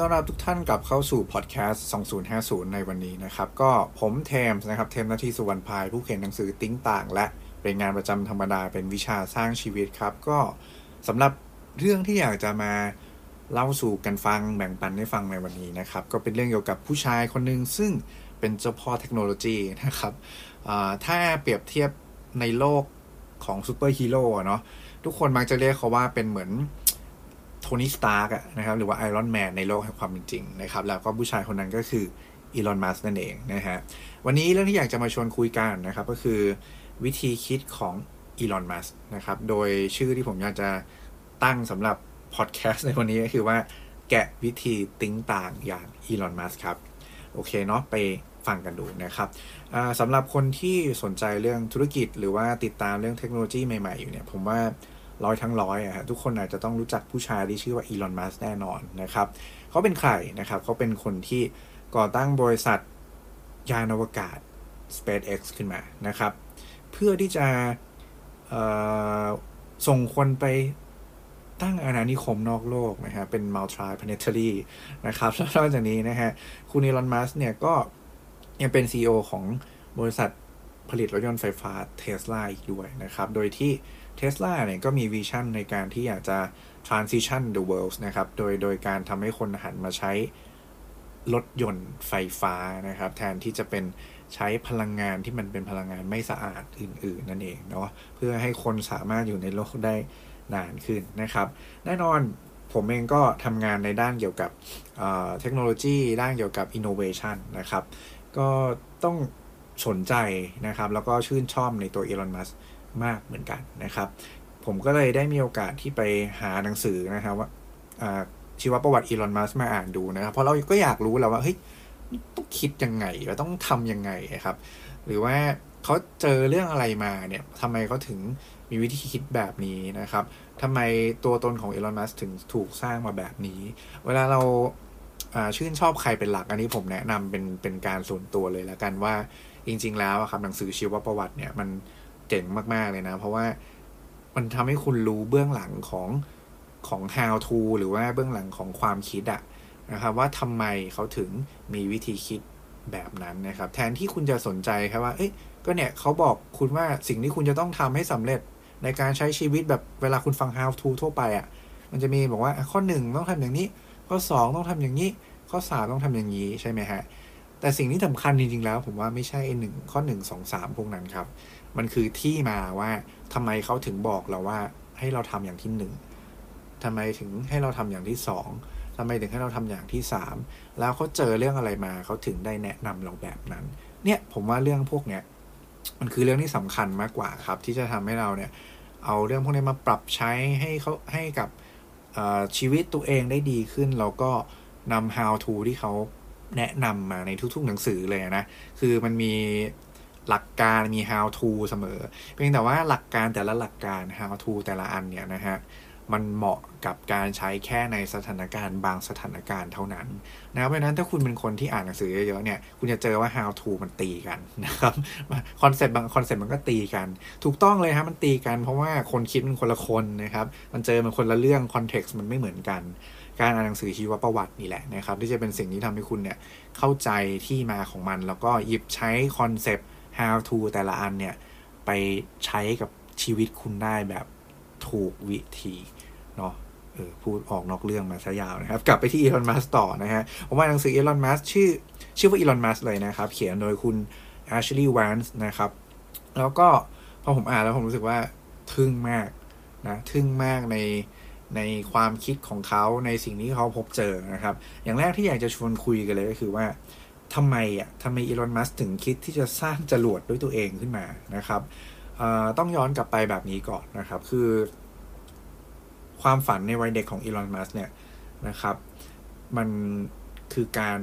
ยินดีต้อนรับทุกท่านกลับเข้าสู่พอดแคสต์ 2050 ในวันนี้นะครับ ก็ผมเทมส์นะครับ เทมนาทีสุวรรณพาย ผู้เขียนหนังสือ Think ต่าง และเปลี่ยนงานประจำธรรมดาเป็นวิชาสร้างชีวิตครับ ก็สำหรับเรื่องที่อยากจะมาเล่าสู่กันฟังแบ่งปันให้ฟังในวันนี้นะครับ ก็เป็นเรื่องเกี่ยวกับผู้ชายคนหนึ่งซึ่งเป็นเจ้าพ่อเทคโนโลยีนะครับถ้าเปรียบเทียบในโลกของซูเปอร์ฮีโร่เนาะทุกคนมักจะเรียกเขาว่าเป็นเหมือน โทนี่สตาร์กนะครับหรือว่าไอรอนแมนในโลกแห่งความเป็นจริงนะครับ แล้วก็ผู้ชายคนนั้นก็คืออีลอนมัสก์นั่นเองนะฮะวันนี้เรื่องที่อยากจะมาชวนคุยกันนะครับ ก็คือวิธีคิดของอีลอนมัสก์นะครับ โดยชื่อที่ผมอยากจะตั้งสำหรับพอดแคสต์ในวันนี้ก็คือว่าแกะวิธี Think ต่างอย่างอีลอนมัสก์ครับ โอเคเนาะไปฟังกันดูนะครับสำหรับคนที่สนใจเรื่องธุรกิจหรือว่าติดตามเรื่องเทคโนโลยีใหม่ๆอยู่เนี่ย ผมว่า ร้อยทั้งร้อยอะทุกคนอาจจะต้องรู้จักผู้ชายที่ชื่อว่าอีลอนมัสแน่นอนนะครับเขาเป็นใครนะครับเขาเป็นคนที่ก่อตั้งบริษัทยานอวกาศ SpaceX ขึ้นมานะครับ เพื่อที่จะส่งคนไปตั้งอาณานิคมนอกโลกนะฮะเป็น multi-planetary นะครับแล้วนอกจากนี้นะฮะคุณอีลอนมัสเนี่ยก็ยังเป็น CEO ของบริษัทผลิตรถยนต์ไฟฟ้าเทสลาอีกด้วยนะครับ โดยที่ เทสลาเนี่ยก็มีวิชั่นในการที่อยากจะ transition the world นะครับ โดยโดยการทำให้คนหันมาใช้รถยนต์ไฟฟ้านะครับ แทนที่จะเป็นใช้พลังงานที่มันเป็นพลังงานไม่สะอาดอื่น ๆ นั่นเองเนาะเพื่อให้คนสามารถอยู่ในโลกได้นานขึ้นนะครับ แน่นอนผมเองก็ทำงานในด้านเกี่ยวกับเทคโนโลยี ด้านเกี่ยวกับ innovation นะครับ ก็ต้องสนใจนะครับ แล้วก็ชื่นชอบในตัวอีลอนมัส มากเหมือนกันนะครับ ผมก็เลยได้มีโอกาสที่ไปหาหนังสือนะครับว่าชีวประวัติอีลอนมัสมาอ่านดูนะครับเพราะเราก็อยากรู้แล้วว่าเฮ้ยต้องคิดยังไงว่าต้องทำยังไงครับ หรือว่าเขาเจอเรื่องอะไรมาเนี่ยทำไมเขาถึงมีวิธีคิดแบบนี้นะครับทำไมตัวตนของอีลอนมัสถึงถูกสร้างมาแบบนี้ เวลาเราชื่นชอบใครเป็นหลัก อันนี้ผมแนะนำเป็นเป็นการส่วนตัวเลยแล้วกันว่าจริง ๆ แล้วครับหนังสือชีวประวัติเนี่ยมัน เจ๋งมาก ๆ เลยนะ เพราะว่ามันทำให้คุณรู้เบื้องหลังของของ how to หรือว่าเบื้องหลังของความคิดอะนะครับว่าทำไมเขาถึงมีวิธีคิดแบบนั้นนะครับ แทนที่คุณจะสนใจครับว่า เอ้ยก็เนี่ยเขาบอกคุณว่าสิ่งที่คุณจะต้องทำให้สำเร็จในการใช้ชีวิตแบบเวลาคุณฟัง how to ทั่วไปอะ่ะ มันจะมีบอกว่าข้อหนึ่งต้องทำอย่างนี้ ข้อสองต้องทำอย่างนี้ ข้อสามต้องทำอย่างนี้ใช่ไหมฮะ แต่สิ่งที่สำคัญจริงๆแล้ว ผมว่าไม่ใช่หนึ่งข้อหนึ่งสองสามพวกนั้นครับ มันคือที่มาว่าทำไมเขาถึงบอกเราว่าให้เราทำอย่างที่หนึ่งทำไมถึงให้เราทำอย่างที่สองทำไมถึงให้เราทำอย่างที่สามแล้วเขาเจอเรื่องอะไรมาเขาถึงได้แนะนำเราแบบนั้น เนี่ยผมว่าเรื่องพวกเนี้ยมันคือเรื่องที่สำคัญมากกว่าครับ ที่จะทำให้เราเนี่ยเอาเรื่องพวกนี้มาปรับใช้ให้เขาให้กับชีวิตตัวเองได้ดีขึ้น แล้วก็นำ how to ที่เขาแนะนำมาในทุกๆหนังสือเลยนะ คือมันมี หลักการมี how to เสมอ เพียงแต่ว่าหลักการแต่ละหลักการ how to แต่ละอันเนี่ยนะฮะมันเหมาะกับการใช้แค่ในสถานการณ์บางสถานการณ์เท่านั้นนะเพราะนั้นถ้าคุณเป็นคนที่อ่านหนังสือเยอะๆเนี่ยคุณจะเจอว่า how to มันตีกันนะครับคอนเซ็ปต์บางคอนเซ็ปต์มันก็ตีกัน ถูกต้องเลยครับมันตีกันเพราะว่าคนคิดมันคนละคนนะครับ มันเจอมันคนละเรื่อง context มันไม่เหมือนกัน การอ่านหนังสือชีวประวัตินี่แหละนะครับที่จะเป็นสิ่งที่ทำให้คุณเนี่ยเข้าใจที่มาของมัน แล้วก็หยิบใช้คอนเซ็ปต์ how to แต่ละอันเนี่ย ไปใช้กับชีวิตคุณได้แบบถูกวิธีเนาะเออพูดออกนอกเรื่องมาซะยาวนะครับ กลับไปที่อีลอนมัสต่อนะฮะผมว่าหนังสืออีลอนมัสชื่อ ชื่อว่าอีลอนมัสเลยนะครับ เขียนโดยคุณแอชลีย์แวนส์นะครับ แล้วก็พอผมอ่านแล้วผมรู้สึกว่าทึ่งมากนะทึ่งมากในในความคิดของเขาในสิ่งที่เขาพบเจอนะครับ อย่างแรกที่อยากจะชวนคุยกันเลยก็คือว่า ทำไมอะทำไมอีลอนมัสถึงคิดที่จะสร้างจรวดด้วยตัวเองขึ้นมานะครับต้องย้อนกลับไปแบบนี้ก่อนนะครับ คือ ความฝันในวัยเด็กของอีลอนมัสเนี่ยนะครับ มันคือการ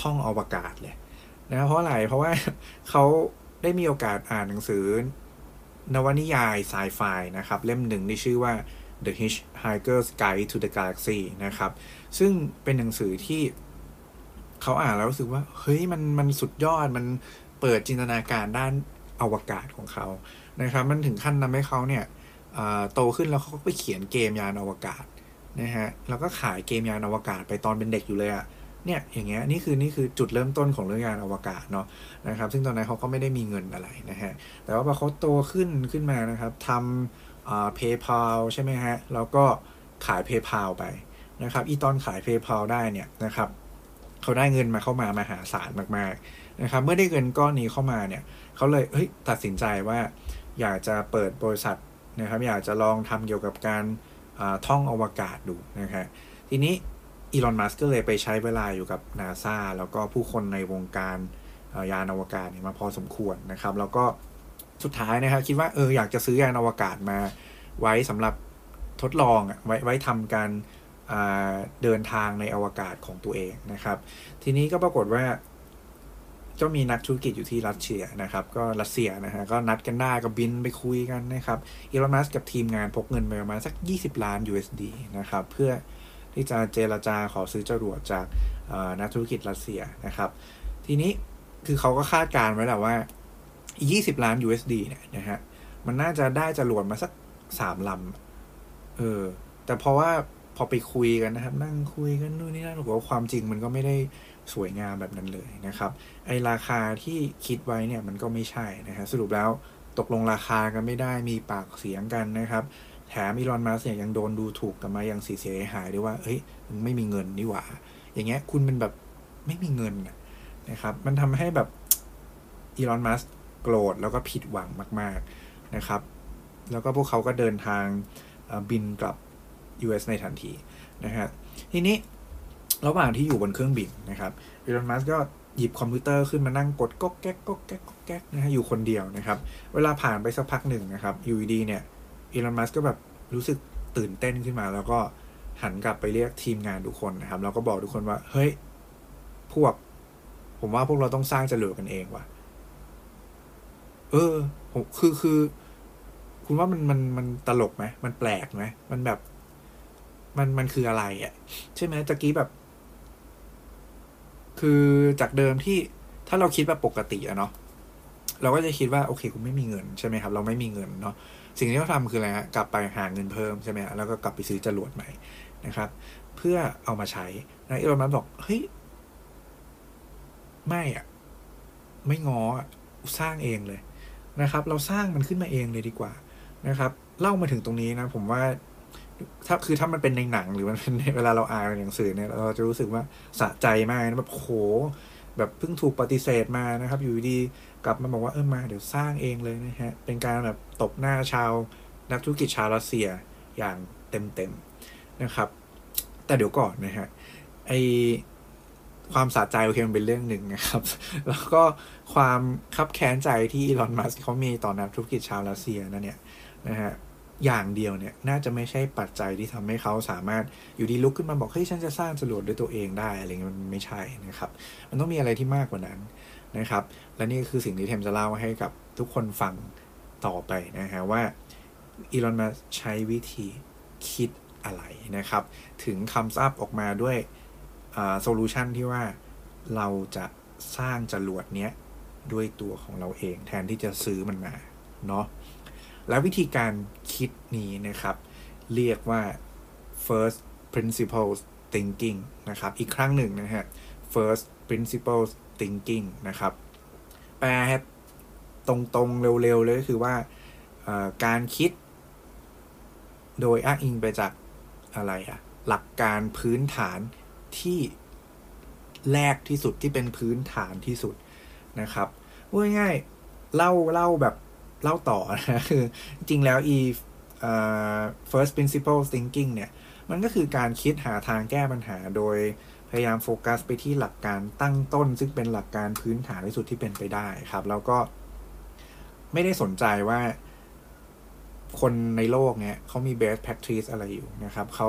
ท่องอวกาศเลยนะเพราะอะไร เพราะว่าเขาได้มีโอกาสอ่านหนังสือนวนิยายไซไฟนะครับ เล่มหนึ่งที่ชื่อว่า The Hitchhiker's Guide to the Galaxy นะครับ ซึ่งเป็นหนังสือที่ เขาอ่านแล้วรู้สึกว่า เฮ้ยมันมันสุดยอดมันเปิดจินตนาการด้านอวกาศของเขานะครับ มันถึงขั้นทำให้เขาเนี่ยโตขึ้นแล้วเขาก็ไปเขียนเกมยานอวกาศนะฮะแล้วก็ขายเกมยานอวกาศไปตอนเป็นเด็กอยู่เลยอะเนี่ยอย่างเงี้ยนี่คือนี่คือจุดเริ่มต้นของเรื่องยานอวกาศเนาะนะครับซึ่งตอนนั้นเขาก็ไม่ได้มีเงินอะไรนะฮะแต่ว่าพอเขาโตขึ้นขึ้นมานะครับทำอ่า PayPal ใช่ไหมฮะแล้วก็ขาย PayPal ไปนะครับอีตอนขาย PayPal ได้เนี่ยนะครับ เขาได้เงินมาเข้ามามาหาศาลมากๆนะครับ เมื่อได้เงินก้อนนี้เข้ามาเนี่ยเขาเลยเฮ้ยตัดสินใจว่าอยากจะเปิดบริษัทนะครับ อยากจะลองทำเกี่ยวกับการท่องอวกาศดูนะครับทีนี้อีลอนมัสก์ก็เลยไปใช้เวลาอยู่กับนาซาแล้วก็ผู้คนในวงการยานอวกาศมาพอสมควรนะครับ แล้วก็สุดท้ายนะครับคิดว่าเอออยากจะซื้อยานอวกาศมาไว้สำหรับทดลองไว้ไว้ทำการ เดินทางในอวกาศของตัวเองนะครับ ทีนี้ก็ปรากฏว่าก็มีนักธุรกิจอยู่ที่รัสเซียนะครับ ก็รัสเซียนะฮะก็นัดกันได้ก็บินไปคุยกันนะครับอีลอนมัสกับทีมงานพกเงินไปประมาณสัก 20 ล้าน USD นะครับ เพื่อที่จะเจรจาขอซื้อจรวดจากนักธุรกิจรัสเซียนะครับ ทีนี้คือเขาก็คาดการไว้แหละว่า 20 ล้าน USD เนี่ยนะฮะมันน่าจะได้จรวดมาสักสามลำเออแต่เพราะว่า พอไปคุยกันนะครับ นั่งคุยกันนู่นนี่นั่นบอกว่าความจริงมันก็ไม่ได้สวยงามแบบนั้นเลยนะครับ ไอราคาที่คิดไว้เนี่ยมันก็ไม่ใช่นะครับสรุปแล้วตกลงราคากันไม่ได้มีปากเสียงกันนะครับ แถมอีลอนมัสเนี่ยยังโดนดูถูกกันมายังเสียหายด้วยว่าเฮ้ยมึงไม่มีเงินนี่หว่า อย่างเงี้ยคุณเป็นแบบไม่มีเงินนะครับ มันทำให้แบบอีลอนมัสโกรธแล้วก็ผิดหวังมาก ๆนะครับ แล้วก็พวกเขาก็เดินทางบินกลับ US ในทันทีนะฮะทีนี้ระหว่างที่อยู่บนเครื่องบินนะครับอีลอนมัสก็หยิบคอมพิวเตอร์ขึ้นมานั่งกดก๊กแก๊กก๊กแก๊กก๊กแก๊กนะฮะอยู่คนเดียวนะครับ เวลาผ่านไปสักพักหนึ่งนะครับอยู่ดีเนี่ยอีลอนมัสก็แบบรู้สึกตื่นเต้นขึ้นมา แล้วก็หันกลับไปเรียกทีมงานทุกคนนะครับแล้วก็บอกทุกคนว่า เฮ้ย พวก ผมว่าพวกเราต้องสร้างจรวดกันเองว่ะ เออ ผมคือคือ คุณว่ามันมันมันตลกไหมมันแปลกไหมมันแบบ มันมันคืออะไรอะ่ะ ใช่ไหมตะกี้แบบ คือจากเดิมที่ถ้าเราคิดแบบปกติอะเนาะเราก็จะคิดว่าโอเคคุณไม่มีเงินใช่ไหมครับ เราไม่มีเงินเนาะสิ่งที่เขาทำคืออะไรฮะกลับไปหาเงินเพิ่มใช่ไหมแล้วก็กลับไปซื้อจรวดใหม่นะครับ เพื่อเอามาใช้นะอีลอนมัสบอกเฮ้ยไม่อะไม่งอสร้างเองเลยนะครับ เราสร้างมันขึ้นมาเองเลยดีกว่านะครับ เล่ามาถึงตรงนี้นะ ผมว่า ถ้าคือถ้ามันเป็นในหนังหรือมันเป็นเวลาเราอ่านหนังสือเนี่ยเราจะรู้สึกว่าสะใจมากนะแบบโหแบบเพิ่งถูกปฏิเสธมานะครับ อยู่ดีกลับมาบอกว่าเออมาเดี๋ยวสร้างเองเลยนะฮะ เป็นการแบบตบหน้าชาวนักธุรกิจชาวรัสเซียอย่างเต็มๆนะครับ แต่เดี๋ยวก่อนนะฮะไอความสะใจโอเคมันเป็นเรื่องหนึ่งนะครับ แล้วก็ความคับแค้นใจที่อีลอนมัสก์เขามีต่อนักธุรกิจชาวรัสเซียนั่นเนี่ยนะฮะ อย่างเดียวเนี่ยน่าจะไม่ใช่ปัจจัยที่ทำให้เขาสามารถอยู่ดีลุกขึ้นมาบอกเฮ้ยฉันจะสร้างจรวดด้วยตัวเองได้อะไรเงี้ยมันไม่ใช่นะครับ มันต้องมีอะไรที่มากกว่านั้นนะครับ และนี่คือสิ่งที่เทมจะเล่าให้กับทุกคนฟังต่อไปนะฮะว่าอีลอนมาใช้วิธีคิดอะไรนะครับ ถึงคำซับออกมาด้วยโซลูชันที่ว่าเราจะสร้างจรวดเนี้ยด้วยตัวของเราเองแทนที่จะซื้อมันมาเนาะ แล้ววิธีการคิดนี้นะครับ เรียกว่า first principles thinking นะครับ อีกครั้งหนึ่งนะฮะ first principles thinking นะครับ แปลตรงๆ เร็วๆ เลยก็คือว่าการคิด โดยอ้างอิงไปจากอะไรอะหลักการพื้นฐานที่แรกที่สุดที่เป็นพื้นฐานที่สุดนะครับพูดง่ายๆเล่าเล่าแบบ เล่าต่อนะคือจริงแล้วอี first principle thinking เนี่ย มันก็คือการคิดหาทางแก้ปัญหาโดยพยายามโฟกัสไปที่หลักการตั้งต้น ซึ่งเป็นหลักการพื้นฐานที่สุดที่เป็นไปได้ครับ แล้วก็ไม่ได้สนใจว่าคนในโลกเนี่ยเขามี best practice อะไรอยู่นะครับ เขา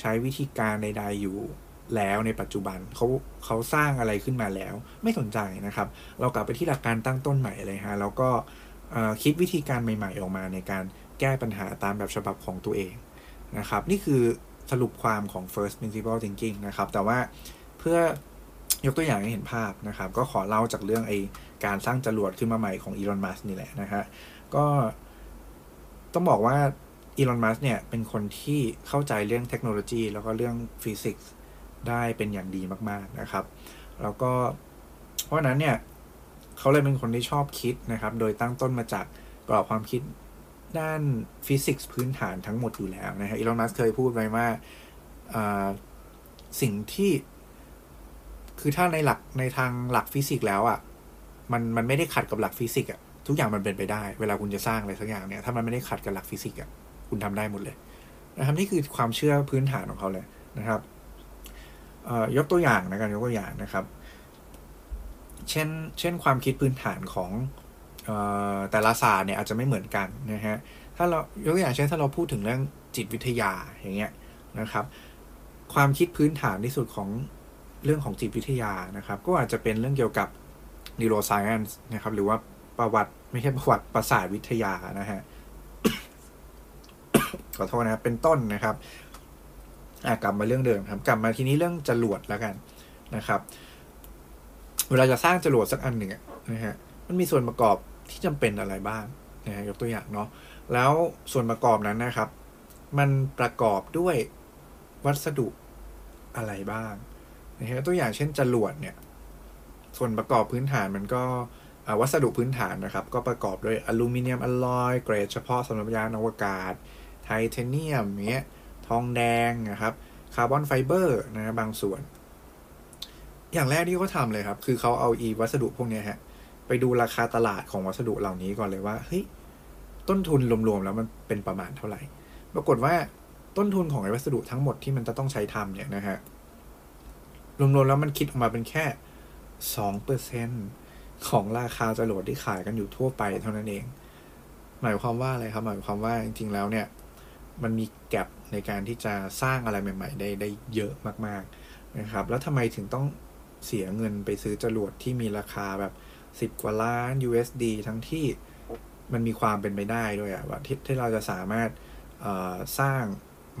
ใช้วิธีการใด ๆอยู่แล้วในปัจจุบันเขาเขาสร้างอะไรขึ้นมาแล้ว ไม่สนใจนะครับ เรากลับไปที่หลักการตั้งต้นใหม่เลยฮะแล้วก็ คิดวิธีการใหม่ ๆ ออกมาในการแก้ปัญหาตามแบบฉบับของตัวเองนะครับ นี่คือสรุปความของ first principle thinking นะครับ แต่ว่าเพื่อยกตัวอย่างให้เห็นภาพนะครับ ก็ขอเล่าจากเรื่องไอการสร้างจรวดขึ้นมาใหม่ของอีลอนมัสนี่แหละนะฮะก็ต้องบอกว่าอีลอนมัสก์เนี่ยเป็นคนที่เข้าใจเรื่องเทคโนโลยี แล้วก็เรื่องฟิสิกส์ได้เป็นอย่างดีมาก ๆ นะครับ แล้วก็เพราะนั้นเนี่ย เขาเลยเป็นคนที่ชอบคิดนะครับ โดยตั้งต้นมาจากกรอบความคิดด้านฟิสิกส์พื้นฐานทั้งหมดอยู่แล้วนะฮะอีลอนมัสก์เคยพูดไว้ว่าสิ่งที่คือถ้าในหลักในทางหลักฟิสิกส์แล้วอะ่ะมันมันไม่ได้ขัดกับหลักฟิสิกส์อะทุกอย่างมันเป็นไปได้ เวลาคุณจะสร้างอะไรสักอย่างเนี่ยถ้ามันไม่ได้ขัดกับหลักฟิสิกส์อะคุณทำได้หมดเลยนะครับนี่คือความเชื่อพื้นฐานของเขาเลยนะครับยกตัวอย่างนะกันยกตัวอย่างนะครับ เช่น เช่นความคิดพื้นฐานของแต่ละศาสตร์เนี่ยอาจจะไม่เหมือนกันนะฮะ ถ้าเรายกตัวอย่างเช่นถ้าเราพูดถึงเรื่องจิตวิทยาอย่างเงี้ยนะครับ ความคิดพื้นฐานที่สุดของเรื่องของจิตวิทยานะครับ ก็อาจจะเป็นเรื่องเกี่ยวกับ neuroscience นะครับหรือว่าประวัติไม่ใช่ประวัติประสาทวิทยานะฮะขอโทษนะครับเป็นต้นนะครับกลับมาเรื่องเดิมครับ กลับมาทีนี้เรื่องจรวดแล้วกันนะครับ เวลาจะสร้างจรวดสักอันหนึ่งนะฮะมันมีส่วนประกอบที่จำเป็นอะไรบ้างนะฮะยกตัวอย่างเนาะแล้วส่วนประกอบนั้นนะครับ มันประกอบด้วยวัสดุอะไรบ้างนะฮะตัวอย่างเช่นจรวดเนี่ย ส่วนประกอบพื้นฐานมันก็วัสดุพื้นฐานนะครับ ก็ประกอบด้วยอลูมิเนียมอลลอยเกรดเฉพาะสำหรับยานอวกาศ ไทเทเนียมเนี้ยทองแดงนะครับ คาร์บอนไฟเบอร์นะบางส่วน อย่างแรกที่เขาทำเลยครับ คือเขาเอาอีวัสดุพวกนี้ฮะ ไปดูราคาตลาดของวัสดุเหล่านี้ก่อนเลยว่าเฮ้ยต้นทุนรวมๆแล้วมันเป็นประมาณเท่าไหร่ ปรากฏว่าต้นทุนของไอ้วัสดุทั้งหมดที่มันจะต้องใช้ทำเนี่ยนะฮะรวมๆแล้วมันคิดออกมาเป็นแค่สองเปอร์เซ็นของราคาจรวดที่ขายกันอยู่ทั่วไปเท่านั้นเอง หมายความว่าอะไรครับ หมายความว่าจริงๆแล้วเนี่ย มันมีแกลบในการที่จะสร้างอะไรใหม่ ๆ ได้ได้เยอะมากๆนะครับ แล้วทำไมถึงต้อง เสียเงินไปซื้อจรวดที่มีราคาแบบสิบกว่าล้าน USD ทั้งที่มันมีความเป็นไปได้ด้วยอะว่าที่ที่เราจะสามารถสร้าง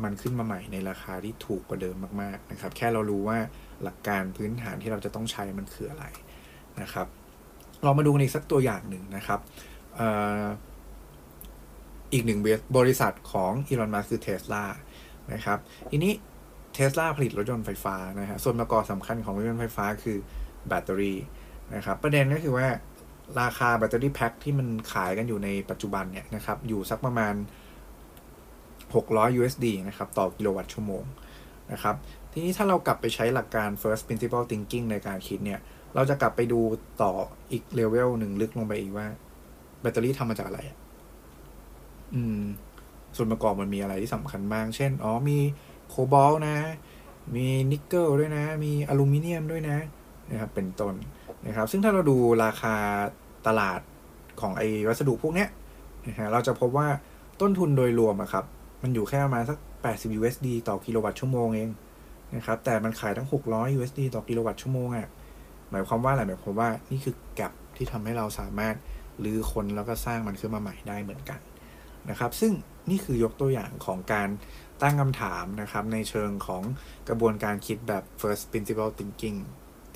มันขึ้นมาใหม่ในราคาที่ถูกกว่าเดิมมาก ๆ นะครับ แค่เรารู้ว่าหลักการพื้นฐานที่เราจะต้องใช้มันคืออะไรนะครับเรามาดูในสักตัวอย่างหนึ่งนะครับอีกหนึ่งบริษัทของอีลอนมัสคือเทสลานะครับ ทีนี้ เทสลาผลิตรถยนต์ไฟฟ้านะฮะส่วนประกอบสำคัญของรถยนต์ไฟฟ้าคือแบตเตอรี่นะครับประเด็นก็คือว่าราคาแบตเตอรี่แพ็คที่มันขายกันอยู่ในปัจจุบันเนี่ยนะครับอยู่สักประมาณ 600 USD นะครับต่อกิโลวัตต์ชั่วโมงนะครับทีนี้ถ้าเรากลับไปใช้หลักการ first principle thinking ในการคิดเนี่ย เราจะกลับไปดูต่ออีกเลเวลหนึ่งลึกลงไปอีกว่า แบตเตอรี่ทำมาจากอะไร อืม ส่วนประกอบมันมีอะไรที่สำคัญบ้างเช่น อ๋อมี โคบอลต์นะ มีนิกเกิลด้วยนะ มีอลูมิเนียมด้วยนะนะครับเป็นต้นนะครับ ซึ่งถ้าเราดูราคาตลาดของไอ้วัสดุพวกเนี้ยนะฮะเราจะพบว่าต้นทุนโดยรวมอะครับ มันอยู่แค่ประมาณสัก 80 USD ต่อกิโลวัตต์ชั่วโมงเองนะครับ แต่มันขายทั้ง 600 USD ต่อกิโลวัตต์ชั่วโมงอะหมายความว่าอะไรหมายความว่านี่คือ gap ที่ทำให้เราสามารถรื้อค้นแล้วก็สร้างมันขึ้นมาใหม่ได้เหมือนกันนะครับ ซึ่ง นี่คือยกตัวอย่างของการตั้งคำถามนะครับในเชิงของกระบวนการคิดแบบ first principle thinking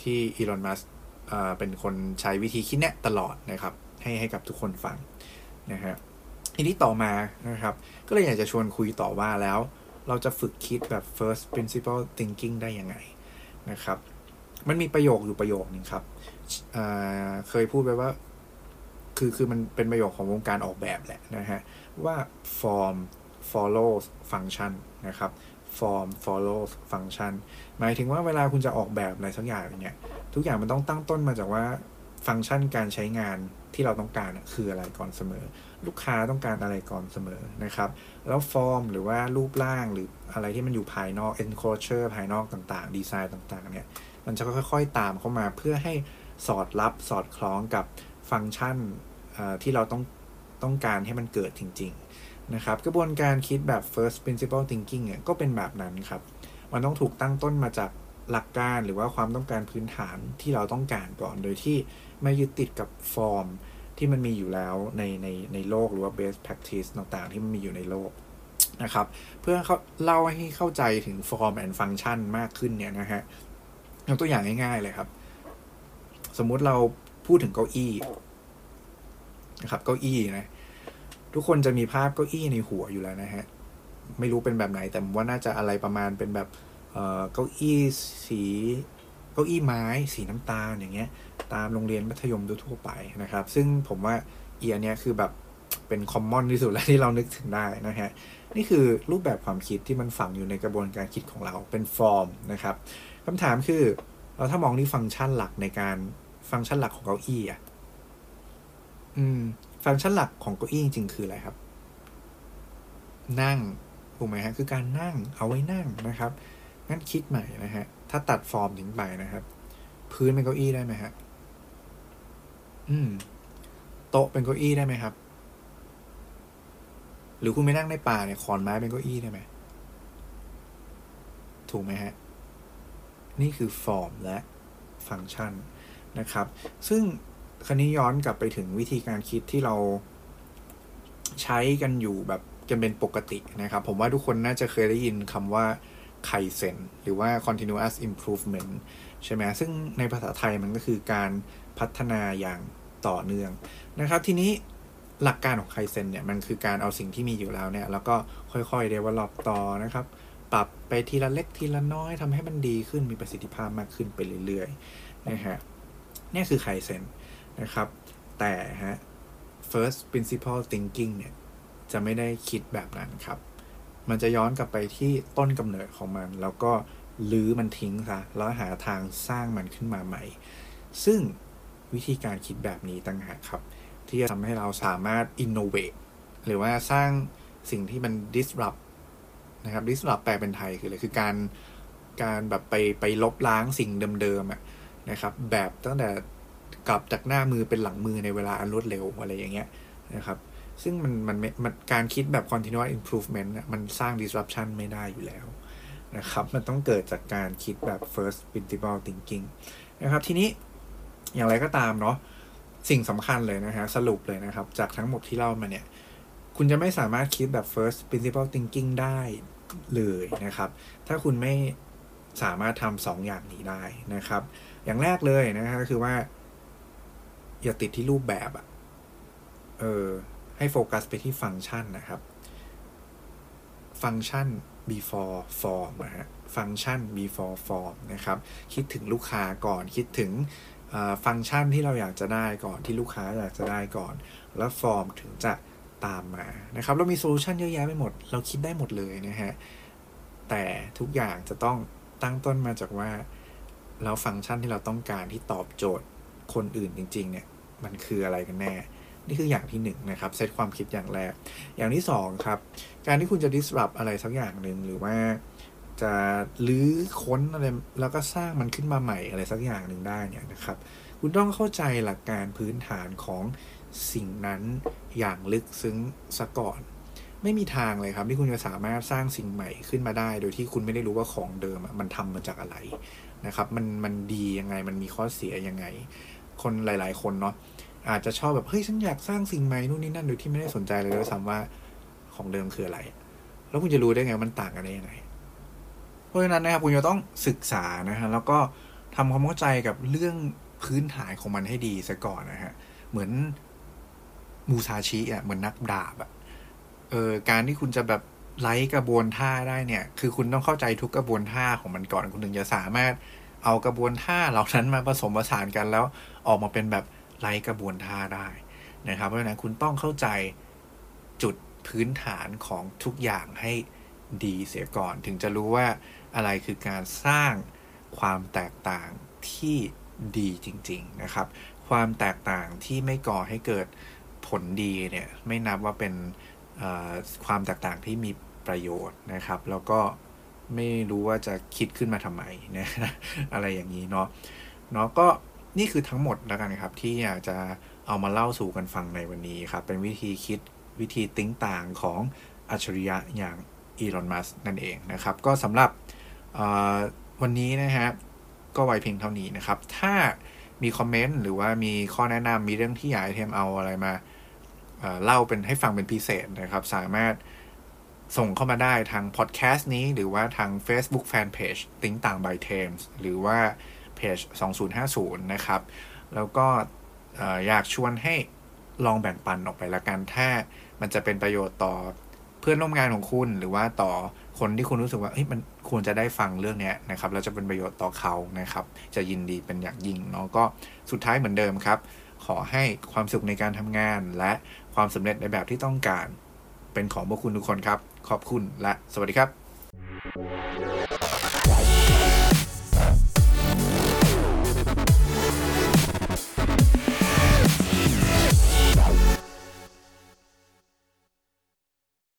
ที่อีลอน มัสเป็นคนใช้วิธีคิดแนะตลอดนะครับ ให้ให้กับทุกคนฟังนะฮะทีนี้ต่อมานะครับ ก็เลยอยากจะชวนคุยต่อว่าแล้ว เราจะฝึกคิดแบบ first principle thinking ได้ยังไงนะครับ มันมีประโยคอยู่ประโยคนึงครับเเคยพูดไปว่า คือคือมันเป็นประโยคของวงการออกแบบแหละนะฮะ ว่า form follows function นะครับ form follows function หมายถึงว่าเวลาคุณจะออกแบบอะไรสักอย่างเนี่ยทุกอย่างมันต้องตั้งต้นมาจากว่าฟังก์ชันการใช้งานที่เราต้องการคืออะไรก่อนเสมอ ลูกค้าต้องการอะไรก่อนเสมอนะครับ แล้วฟอร์มหรือว่ารูปร่างหรืออะไรที่มันอยู่ภายนอก enclosure ภายนอกต่างๆ ดีไซน์ต่างๆ เนี่ยมันจะค่อยๆ ตามเข้ามาเพื่อให้สอดรับสอดคล้องกับฟังก์ชัน ที่เราต้องต้องการให้มันเกิดจริง ๆ นะครับ กระบวนการคิดแบบ first principle thinking เนี่ยก็เป็นแบบนั้นครับ มันต้องถูกตั้งต้นมาจากหลักการหรือว่าความต้องการพื้นฐานที่เราต้องการก่อน โดยที่ไม่ยึดติดกับฟอร์มที่มันมีอยู่แล้วในในในโลกหรือว่า best practice ต่างๆ ที่มันมีอยู่ในโลกนะครับ เพื่อเขาเล่าให้เข้าใจถึง form and function มากขึ้นเนี่ยนะฮะยกตัวอย่างง่าย ๆ เลยครับ สมมุติเราพูดถึงเก้าอี้ นะครับเก้าอี้นะ ทุกคนจะมีภาพเก้าอี้ในหัวอยู่แล้วนะฮะ ไม่รู้เป็นแบบไหนแต่ว่าน่าจะอะไรประมาณเป็นแบบเก้าอี้สีเก้าอี้ไม้ สีน้ำตาลอย่างเงี้ย ตามโรงเรียนมัธยมทั่วไปนะครับ ซึ่งผมว่าเอียเนี้ยคือแบบเป็นคอมมอนที่สุดแล้วที่เรานึกถึงได้นะฮะนี่คือรูปแบบความคิดที่มันฝังอยู่ในกระบวนการคิดของเราเป็นฟอร์มนะครับคำถามคือเราถ้ามองที่ฟังก์ชันหลักในการฟังก์ชันหลักของเก้าอี้อะ อืม ฟังก์ชันหลักของเก้าอี้จริงๆคืออะไรครับ นั่งถูกไหมฮะ คือการนั่งเอาไว้นั่งนะครับ งั้นคิดใหม่นะฮะ ถ้าตัดฟอร์มทิ้งไปนะครับ พื้นเป็นเก้าอี้ได้ไหมฮะ อืม โต๊ะเป็นเก้าอี้ได้ไหมครับ หรือคุณไปนั่งในป่าเนี่ยขอนไม้เป็นเก้าอี้ได้ไหม ถูกไหมฮะ นี่คือฟอร์มและฟังก์ชันนะครับ ซึ่ง คันนี้ย้อนกลับไปถึงวิธีการคิดที่เราใช้กันอยู่แบบกันเป็นปกตินะครับ ผมว่าทุกคนน่าจะเคยได้ยินคำว่าไคเซนหรือว่า continuous improvement ใช่ไหมซึ่งในภาษาไทยมันก็คือการพัฒนาอย่างต่อเนื่องนะครับ ทีนี้หลักการของไคเซนเนี่ย มันคือการเอาสิ่งที่มีอยู่แล้วเนี่ย แล้วก็ค่อยๆเดเวลลอปต่อนะครับ ปรับไปทีละเล็กทีละน้อยทำให้มันดีขึ้นมีประสิทธิภาพมากขึ้นไปเรื่อยๆนะฮะนี่คือไคเซน นะครับ แต่ฮะ first principle thinking เนี่ย จะไม่ได้คิดแบบนั้นครับ มันจะย้อนกลับไปที่ต้นกำเนิดของมัน แล้วก็ลื้อมันทิ้งซะแล้วหาทางสร้างมันขึ้นมาใหม่ ซึ่งวิธีการคิดแบบนี้ต่างหากครับ ที่จะทำให้เราสามารถ innovate หรือว่าสร้างสิ่งที่มัน disrupt นะครับ disrupt แปลเป็นไทยคืออะไรคือการการแบบไปไปลบล้างสิ่งเดิมๆอะนะครับ แบบตั้งแต่ กลับจากหน้ามือเป็นหลังมือในเวลาอันรวดเร็วอะไรอย่างเงี้ยนะครับซึ่งมันมันมันการคิดแบบ continuous improvement มันสร้าง disruption ไม่ได้อยู่แล้วนะครับ มันต้องเกิดจากการคิดแบบ first principle thinking นะครับ ทีนี้อย่างไรก็ตามเนาะสิ่งสำคัญเลยนะฮะสรุปเลยนะครับ จากทั้งหมดที่เล่ามาเนี่ย คุณจะไม่สามารถคิดแบบ first principle thinking ได้เลยนะครับ ถ้าคุณไม่สามารถทำสองอย่างนี้ได้นะครับ อย่างแรกเลยนะฮะคือว่า อย่าติดที่รูปแบบอะเออ ให้โฟกัสไปที่ฟังก์ชันนะครับ function before form นะฮะ function before form นะครับ คิดถึงลูกค้าก่อน คิดถึงฟังก์ชันที่เราอยากจะได้ก่อนที่ลูกค้าอยากจะได้ก่อน แล้วฟอร์มถึงจะตามมา นะครับ เรามี solution เยอะแยะไปหมด เราคิดได้หมดเลยนะฮะ แต่ทุกอย่างจะต้องตั้งต้นมาจากว่า แล้วฟังก์ชันที่เราต้องการที่ตอบโจทย์ คนอื่นจริง ๆ เนี่ย มันคืออะไรกันแน่ นี่คืออย่างที่1นนะครับเซตความคิดอย่างแรก อย่างที่2ครับ การที่คุณจะ disrupt อะไรสักอย่างหนึ่งหรือว่าจะลื้อค้นอะไรแล้วก็สร้างมันขึ้นมาใหม่อะไรสักอย่างหนึ่งได้เนี่ยนะครับ คุณต้องเข้าใจหลักการพื้นฐานของสิ่งนั้นอย่างลึกซึ้งซะก่อน ไม่มีทางเลยครับที่คุณจะสามารถสร้างสิ่งใหม่ขึ้นมาได้ โดยที่คุณไม่ได้รู้ว่าของเดิมมันทำมาจากอะไรนะครับ มันมันดียังไงมันมีข้อเสียยังไง คนหลาย ๆ คนเนาะอาจจะชอบแบบเฮ้ยฉันอยากสร้างสิ่งใหม่นู่นนี่นั่นโดยที่ไม่ได้สนใจเลยด้วยซ้ำว่าของเดิมคืออะไร แล้วคุณจะรู้ได้ไงมันต่างกันได้ยังไง เพราะฉะนั้นนะครับคุณจะต้องศึกษานะฮะแล้วก็ทำความเข้าใจกับเรื่องพื้นฐานของมันให้ดีซะก่อนนะฮะเหมือนมูซาชิอะเหมือนนักดาบอะเออการที่คุณจะแบบไล่กระบวนท่าได้เนี่ย คือคุณต้องเข้าใจทุกกระบวนท่าของมันก่อนคุณถึงจะสามารถ เอากระบวนท่าเหล่านั้นมาผสมผสานกันแล้วออกมาเป็นแบบไล่กระบวนท่าได้นะครับเพราะฉะนั้นคุณต้องเข้าใจจุดพื้นฐานของทุกอย่างให้ดีเสียก่อน ถึงจะรู้ว่าอะไรคือการสร้างความแตกต่างที่ดีจริง ๆนะครับ ความแตกต่างที่ไม่ก่อให้เกิดผลดีเนี่ยไม่นับว่าเป็นความแตกต่างที่มีประโยชน์นะครับ แล้วก็ ไม่รู้ว่าจะคิดขึ้นมาทำไมนะอะไรอย่างนี้เนาะเนาะก็นี่คือทั้งหมดแล้วกันครับ ที่อยากจะเอามาเล่าสู่กันฟังในวันนี้ครับ เป็นวิธีคิดวิธีติ้งต่างของอัจฉริยะอย่างอีลอนมัสนั่นเองนะครับ ก็สำหรับวันนี้นะฮะก็ไวเพียงเท่านี้นะครับ ถ้ามีคอมเมนต์หรือว่ามีข้อแนะนำมีเรื่องที่อยากให้เทมเอาอะไรมาเล่าเป็นให้ฟังเป็นพิเศษนะครับ สามารถ ส่งเข้ามาได้ทางพอดแคสต์นี้ หรือว่าทาง Facebook Fanpage ติ้งต่าง by Thames หรือว่าเพจ2050 นะครับ แล้วก็อยากชวนให้ลองแบ่งปันออกไปละกัน ถ้ามันจะเป็นประโยชน์ต่อเพื่อนร่วมงานของคุณ หรือว่าต่อคนที่คุณรู้สึกว่าเฮ้ยมันควรจะได้ฟังเรื่องนี้นะครับ แล้วจะเป็นประโยชน์ต่อเขานะครับ จะยินดีเป็นอย่างยิ่งเนาะก็สุดท้ายเหมือนเดิมครับ ขอให้ความสุขในการทำงานและความสำเร็จในแบบที่ต้องการ เป็นของพวกคุณทุกคนครับ ขอบคุณและสวัสดีครับ